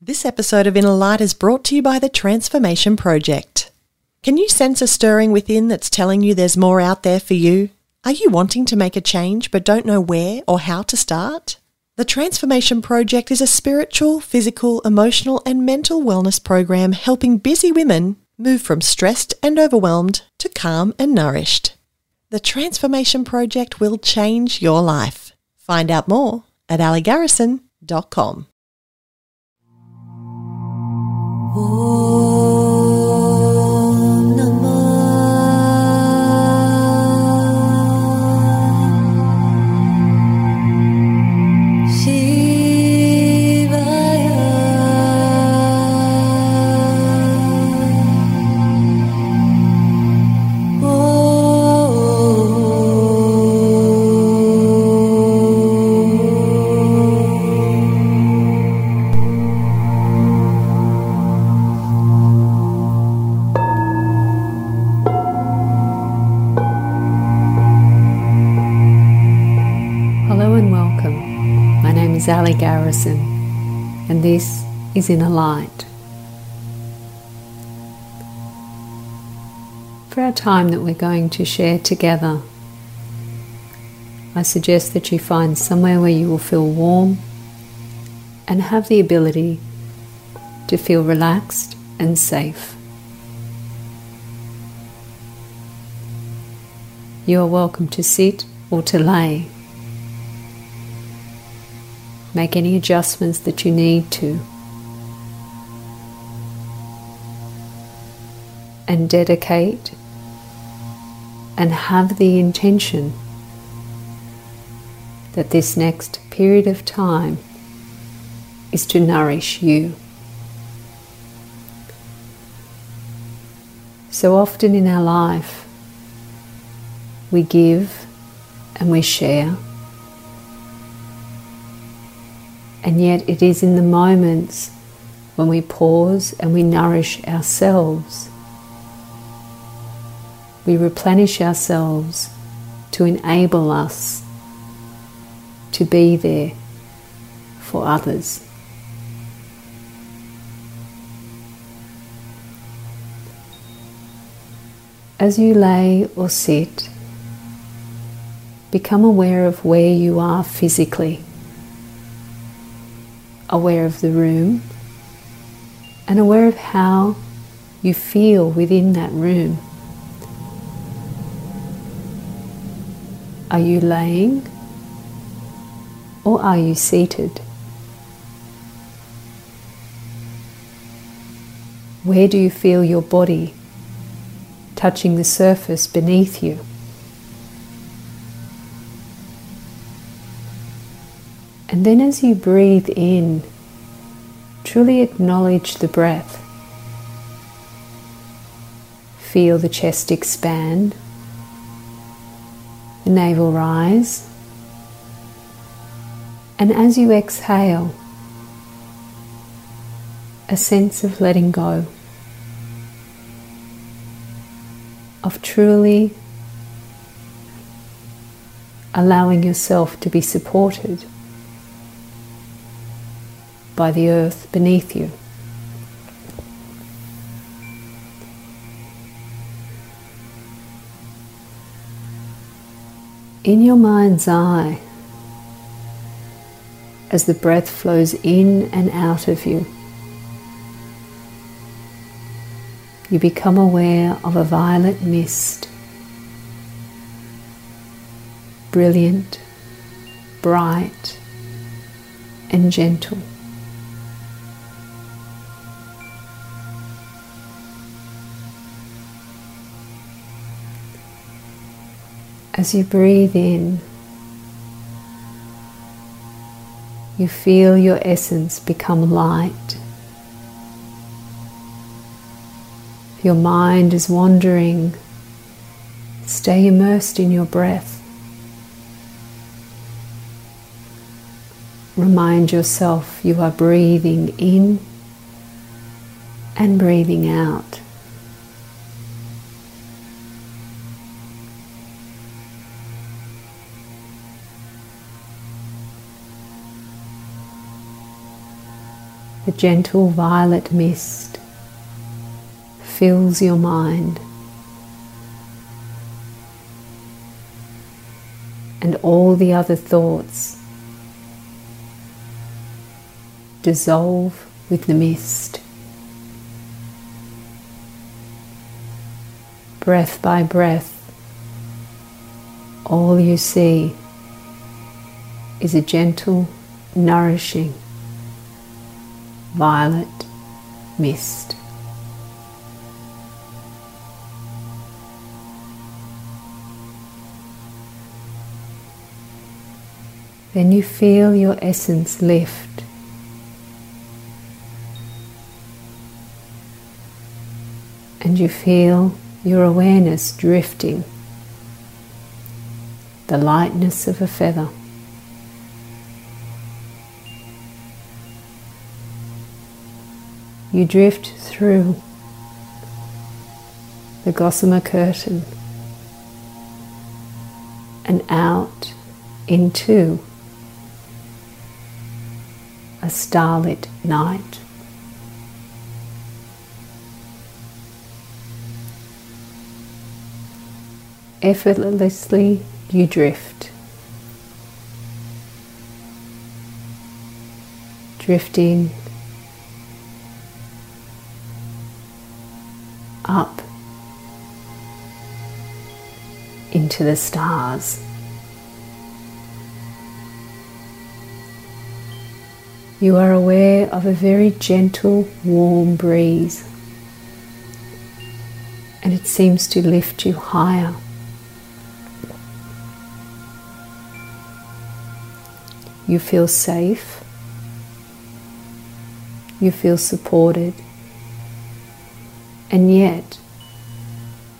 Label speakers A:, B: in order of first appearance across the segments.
A: This episode of Inner Light is brought to you by the Transformation Project. Can you sense a stirring within that's telling you there's more out there for you? Are you wanting to make a change but don't know where or how to start? The Transformation Project is a spiritual, physical, emotional, and mental wellness program helping busy women move from stressed and overwhelmed to calm and nourished. The Transformation Project will change your life. Find out more at aligarrison.com.
B: Oh. Garrison, and this is Inner Light. For our time that we're going to share together, I suggest that you find somewhere where you will feel warm and have the ability to feel relaxed and safe. You are welcome to sit or to lay. Make any adjustments that you need to. And dedicate and have the intention that this next period of time is to nourish you. So often in our life, we give and we share. And yet, it is in the moments when we pause and we nourish ourselves, we replenish ourselves to enable us to be there for others. As you lay or sit, become aware of where you are physically aware of the room and aware of how you feel within that room. Are you laying or are you seated? Where do you feel your body touching the surface beneath you? And then as you breathe in, truly acknowledge the breath. Feel the chest expand, the navel rise, and as you exhale, a sense of letting go, of truly allowing yourself to be supported by the earth beneath you. In your mind's eye, as the breath flows in and out of you, you become aware of a violet mist, brilliant, bright, and gentle. As you breathe in, you feel your essence become light. If your mind is wandering, stay immersed in your breath. Remind yourself you are breathing in and breathing out. The gentle violet mist fills your mind. And all the other thoughts dissolve with the mist. Breath by breath, all you see is a gentle, nourishing, violet mist. Then you feel your essence lift. And you feel your awareness drifting, the lightness of a feather. You drift through the gossamer curtain and out into a starlit night. Effortlessly you drift, drifting into the stars. You are aware of a very gentle, warm breeze, and it seems to lift you higher. You feel safe, you feel supported, and yet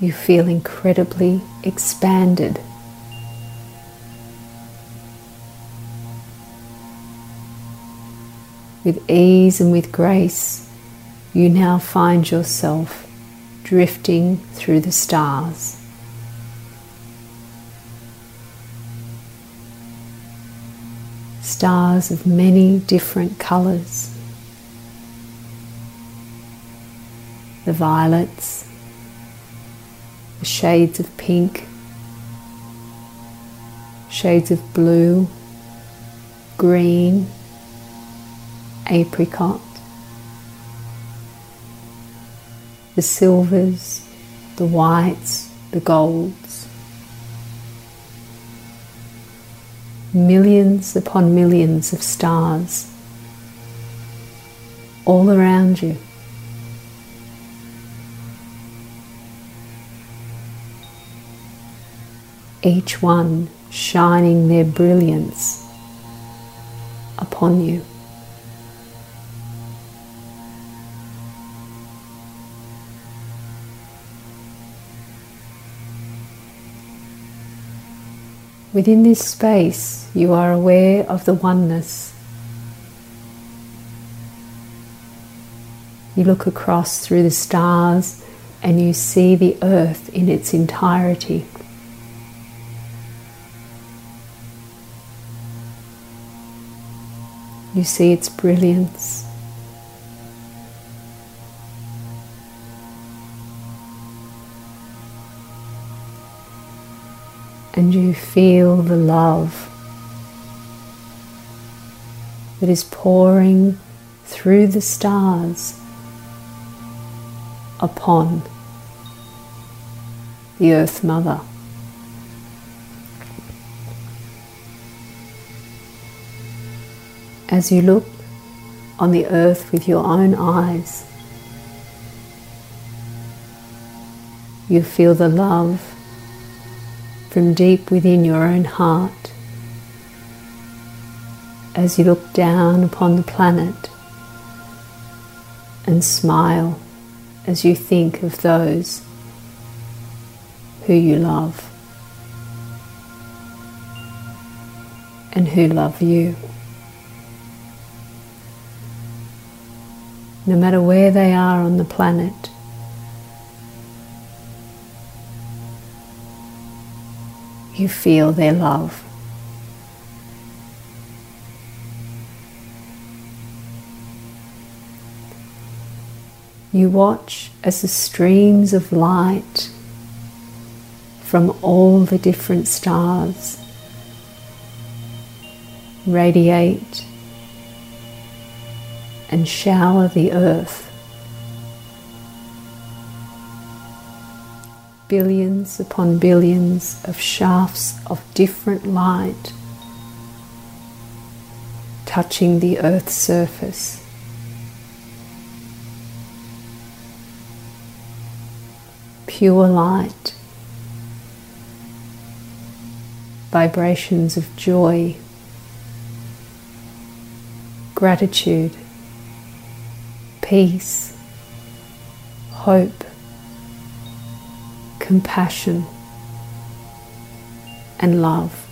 B: you feel incredibly expanded. With ease and with grace, you now find yourself drifting through the stars. Stars of many different colors. The violets, shades of pink, shades of blue, green, apricot, the silvers, the whites, the golds. Millions upon millions of stars all around you. Each one shining their brilliance upon you. Within this space, you are aware of the oneness. You look across through the stars and you see the earth in its entirety. You see its brilliance. and you feel the love that is pouring through the stars upon the Earth Mother. As you look on the earth with your own eyes, you feel the love from deep within your own heart as you look down upon the planet and smile as you think of those who you love and who love you. No matter where they are on the planet, you feel their love. You watch as the streams of light from all the different stars radiate and shower the earth. Billions upon billions of shafts of different light touching the earth's surface. Pure light, vibrations of joy, gratitude, peace, hope, compassion, and love.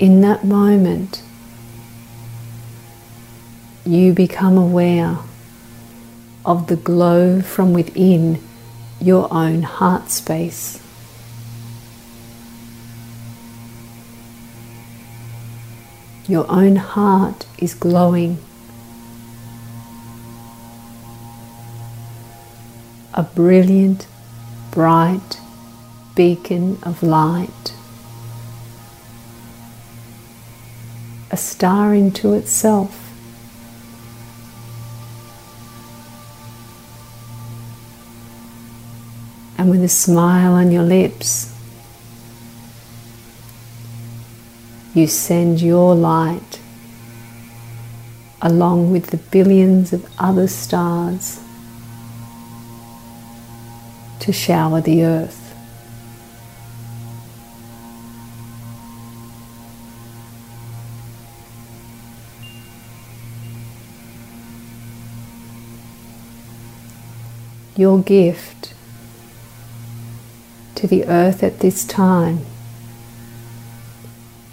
B: In that moment, you become aware of the glow from within your own heart space. Your own heart is glowing. A brilliant, bright beacon of light. A star into itself. And with a smile on your lips, you send your light along with the billions of other stars to shower the earth. Your gift to the earth at this time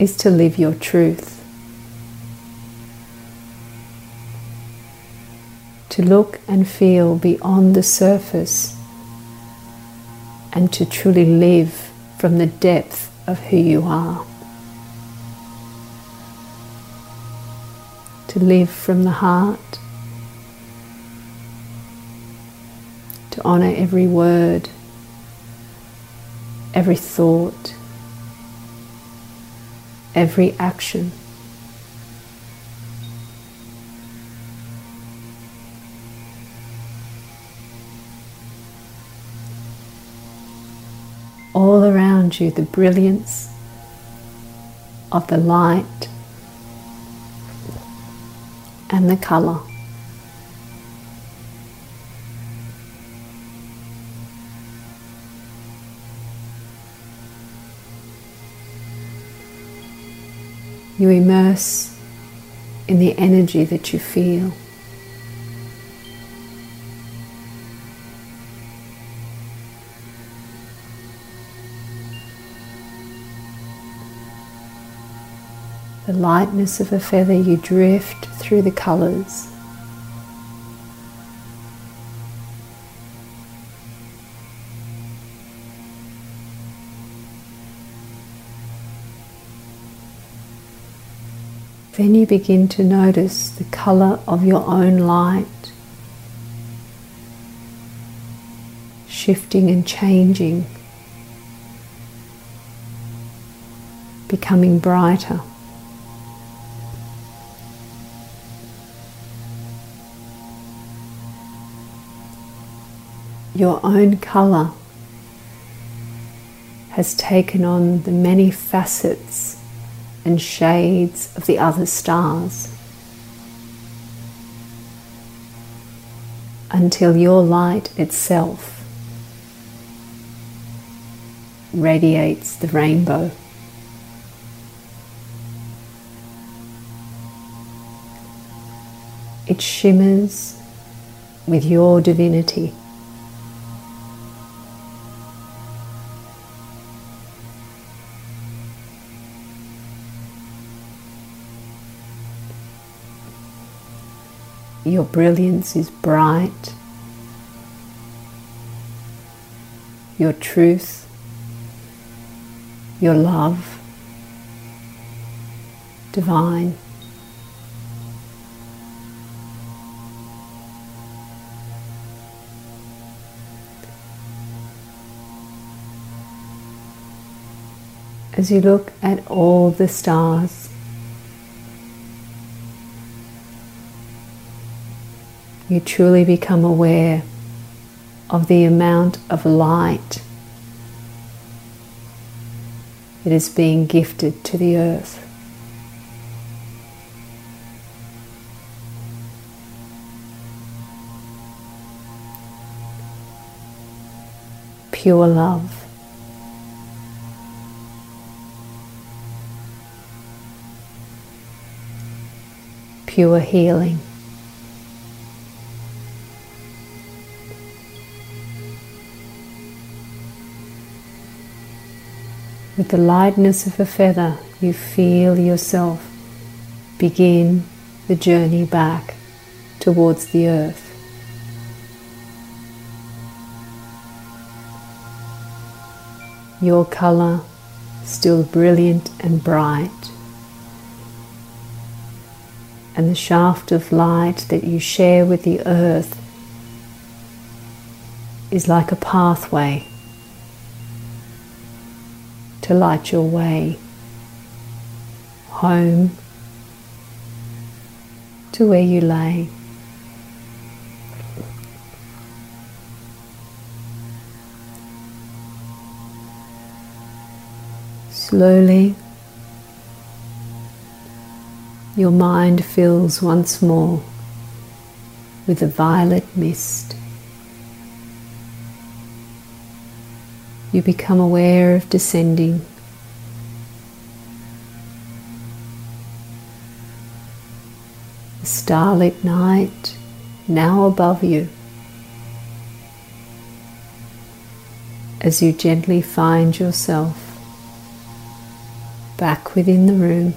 B: is to live your truth. To look and feel beyond the surface and to truly live from the depth of who you are. To live from the heart. To honor every word, every thought every action. All around you, the brilliance of the light and the color. You immerse in the energy that you feel. The lightness of a feather, you drift through the colors. Then you begin to notice the color of your own light shifting and changing, becoming brighter. Your own color has taken on the many facets and shades of the other stars until your light itself radiates the rainbow. It shimmers with your divinity. Your brilliance is bright. Your truth, your love, divine. As you look at all the stars, you truly become aware of the amount of light that is being gifted to the earth. Pure love. Pure healing. With the lightness of a feather, you feel yourself begin the journey back towards the earth. Your color still brilliant and bright, and the shaft of light that you share with the earth is like a pathway to light your way home to where you lay. Slowly, your mind fills once more with a violet mist. You become aware of descending. The starlit night now above you. As you gently find yourself back within the room,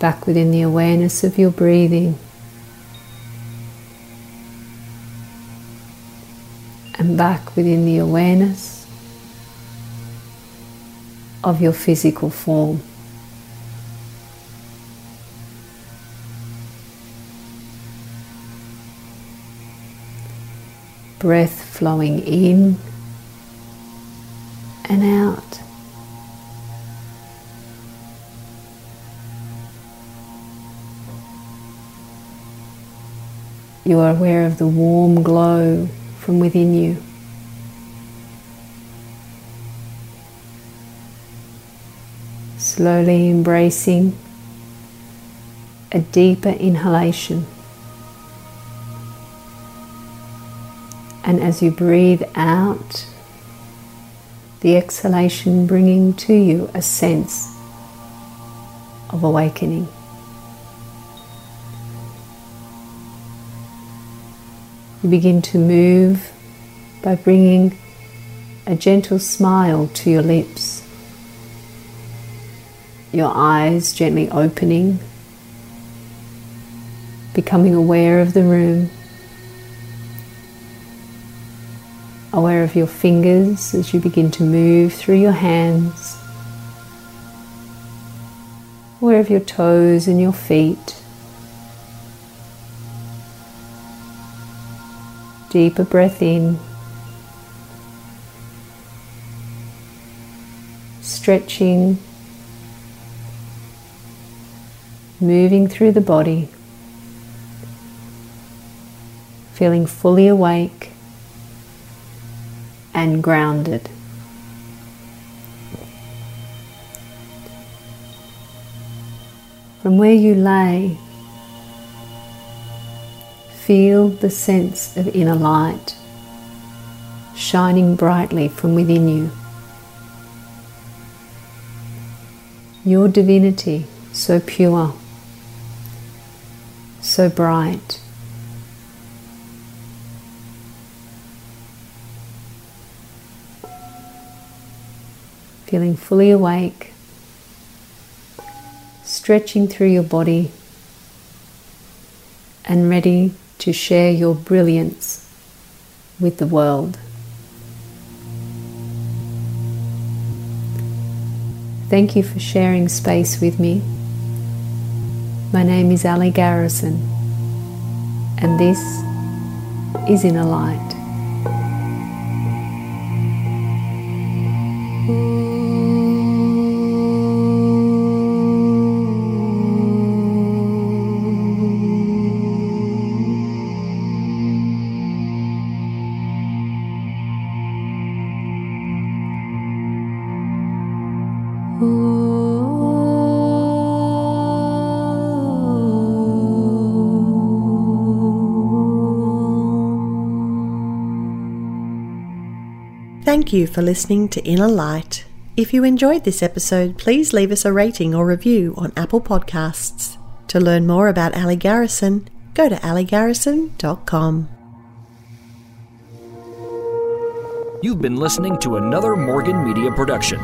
B: back within the awareness of your breathing. And back within the awareness of your physical form. Breath flowing in and out. You are aware of the warm glow from within you. Slowly embracing a deeper inhalation. And as you breathe out, the exhalation bringing to you a sense of awakening. You begin to move by bringing a gentle smile to your lips, your eyes gently opening, becoming aware of the room, aware of your fingers as you begin to move through your hands, aware of your toes and your feet. Deeper breath in. Stretching, moving through the body, feeling fully awake and grounded. From where you lay, Feel the sense of inner light shining brightly from within you. Your divinity, so pure, so bright. Feeling fully awake, stretching through your body and ready to share your brilliance with the world. Thank you for sharing space with me. My name is Ali Garrison, and this is Inner Light.
A: Thank you for listening to Inner Light. If you enjoyed this episode, please leave us a rating or review on Apple Podcasts. To learn more about Ali Garrison, go to aligarrison.com.
C: You've been listening to another Morgan Media production.